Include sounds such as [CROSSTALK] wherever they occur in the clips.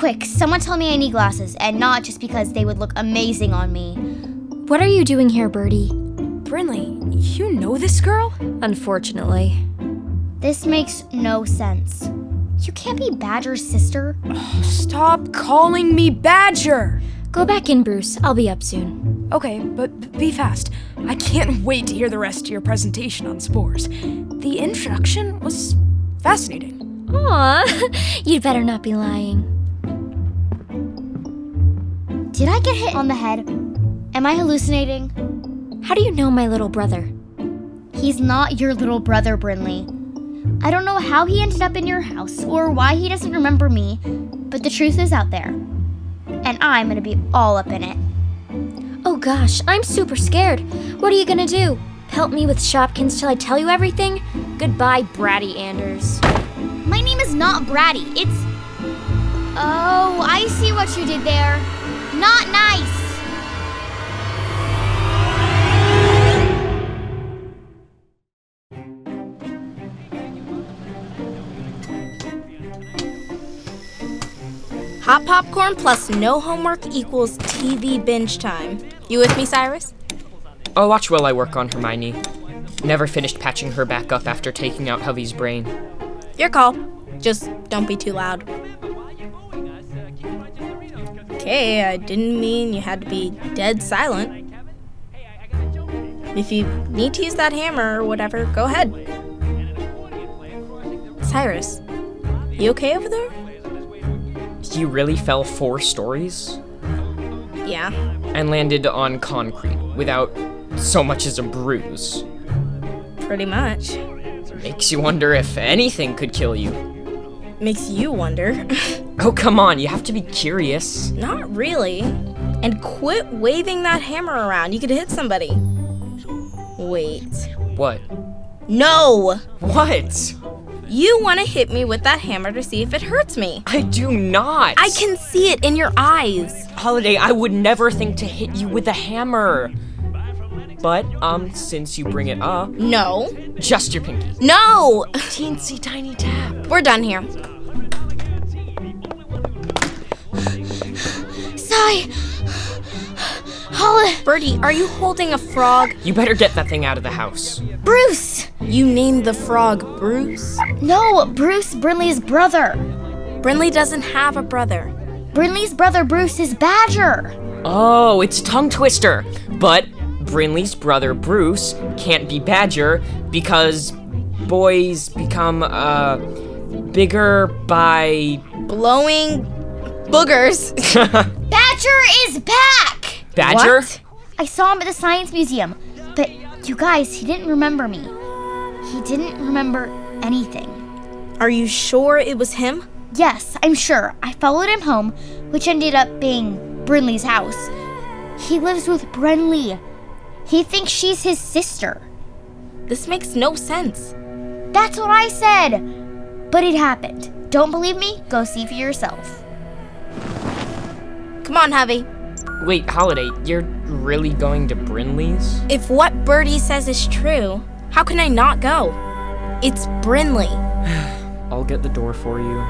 Quick, someone tell me I need glasses, and not just because they would look amazing on me. What are you doing here, Birdie? Brinley, you know this girl? Unfortunately. This makes no sense. You can't be Badger's sister. Oh, [SIGHS] Stop calling me Badger! Go back in, Bruce. I'll be up soon. Okay, but be fast. I can't wait to hear the rest of your presentation on spores. The introduction was fascinating. Aw, [LAUGHS] you'd better not be lying. Did I get hit on the head? Am I hallucinating? How do you know my little brother? He's not your little brother, Brinley. I don't know how he ended up in your house or why he doesn't remember me, but the truth is out there. And I'm gonna be all up in it. Oh gosh, I'm super scared. What are you gonna do? Pelt me with Shopkins till I tell you everything? Goodbye, bratty Anders. My name is not Bratty. It's. Oh, I see what you did there. Not nice. Hot popcorn plus no homework equals TV binge time. You with me, Cyrus? I'll watch while I work on Hermione. Never finished patching her back up after taking out Hovey's brain. Your call. Just don't be too loud. Okay, I didn't mean you had to be dead silent. If you need to use that hammer or whatever, go ahead. Cyrus, you okay over there? You really fell four stories Yeah. and landed on concrete without so much as a bruise. Pretty much. Makes you wonder if anything could kill you. Makes you wonder. [LAUGHS] Oh, come on, you have to be curious. Not really. And quit waving that hammer around. You could hit somebody. Wait. What? No! What? You want to hit me with that hammer to see if it hurts me. I do not. I can see it in your eyes. Holiday, I would never think to hit you with a hammer. But, um, since you bring it up, No. just your pinky. No! Teensy tiny tap. We're done here. Sigh. Holla. Birdie, are you holding a frog? You better get that thing out of the house. Bruce. You named the frog Bruce. No, Bruce, Brinley's brother. Brinley doesn't have a brother. Brinley's brother, Bruce, is Badger. Oh, it's tongue twister. But Brinley's brother Bruce can't be Badger because boys become uh bigger by Blowing boogers. [LAUGHS] Badger is back. Badger? What? I saw him at the Science Museum, but you guys, he didn't remember me. He didn't remember anything. Are you sure it was him? Yes, I'm sure. I followed him home, which ended up being Brinley's house. He lives with Brinley. He thinks she's his sister. This makes no sense. That's what I said. But it happened. Don't believe me? Go see for yourself. Come on, Heavy. Wait, Holiday, you're really going to Brinley's? If what Birdie says is true, how can I not go? It's Brinley. [SIGHS] I'll get the door for you.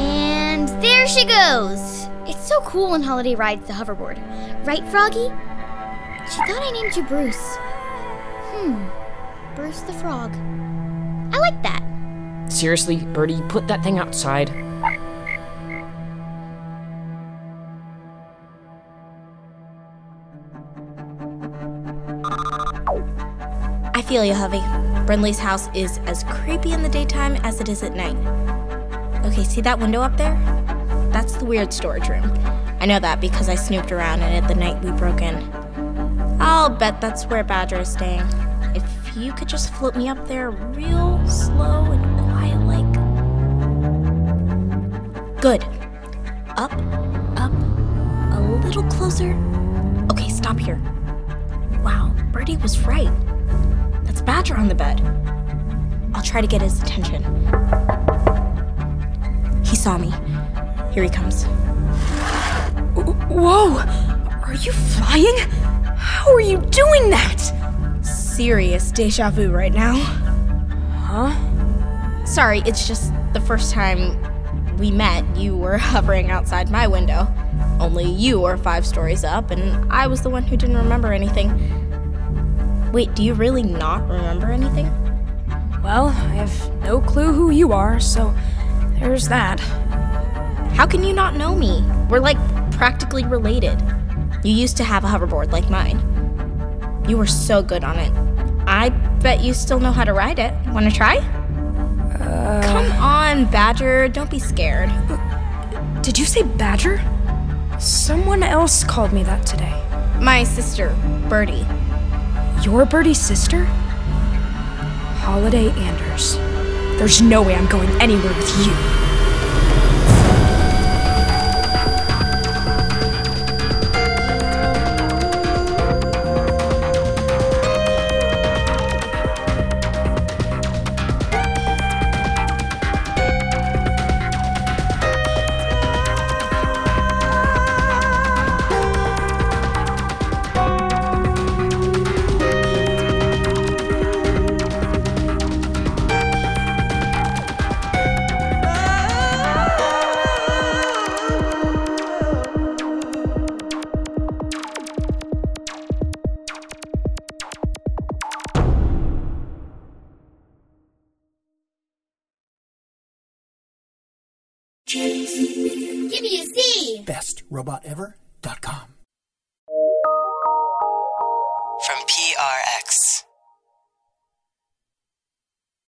And there she goes. It's so cool when Holiday rides the hoverboard. Right, Froggy? She thought I named you Bruce. Hmm. Bruce the Frog. I like that. Seriously, Birdie, put that thing outside. I feel you, Hovey. Brinley's house is as creepy in the daytime as it is at night. Okay, see that window up there? That's the weird storage room. I know that because I snooped around in it the night we broke in. I'll bet that's where Badger is staying. If you could just float me up there real slow and quiet like. Good. Up, up, a little closer. Okay, stop here. Wow, Birdie was right. Badger on the bed. I'll try to get his attention. He saw me. Here he comes. Whoa! Are you flying? How are you doing that? Serious deja vu right now. Huh? Sorry, it's just the first time we met, you were [LAUGHS] hovering outside my window. Only you were five stories up, and I was the one who didn't remember anything. Wait, do you really not remember anything? Well, I have no clue who you are, so there's that. How can you not know me? We're like practically related. You used to have a hoverboard like mine. You were so good on it. I bet you still know how to ride it. Wanna try? Uh... Come on, Badger. Don't be scared. Did you say Badger? Someone else called me that today. My sister, Birdie. Your birdie's sister? Holiday Anders. There's no way I'm going anywhere with you. Give me a C. BestRobotEver.com.